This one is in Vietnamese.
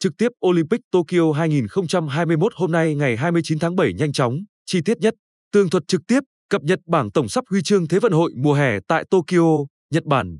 Trực tiếp Olympic Tokyo 2021 hôm nay ngày 29 tháng 7 nhanh chóng, chi tiết nhất, tường thuật trực tiếp, cập nhật bảng tổng sắp huy chương Thế vận hội mùa hè tại Tokyo, Nhật Bản.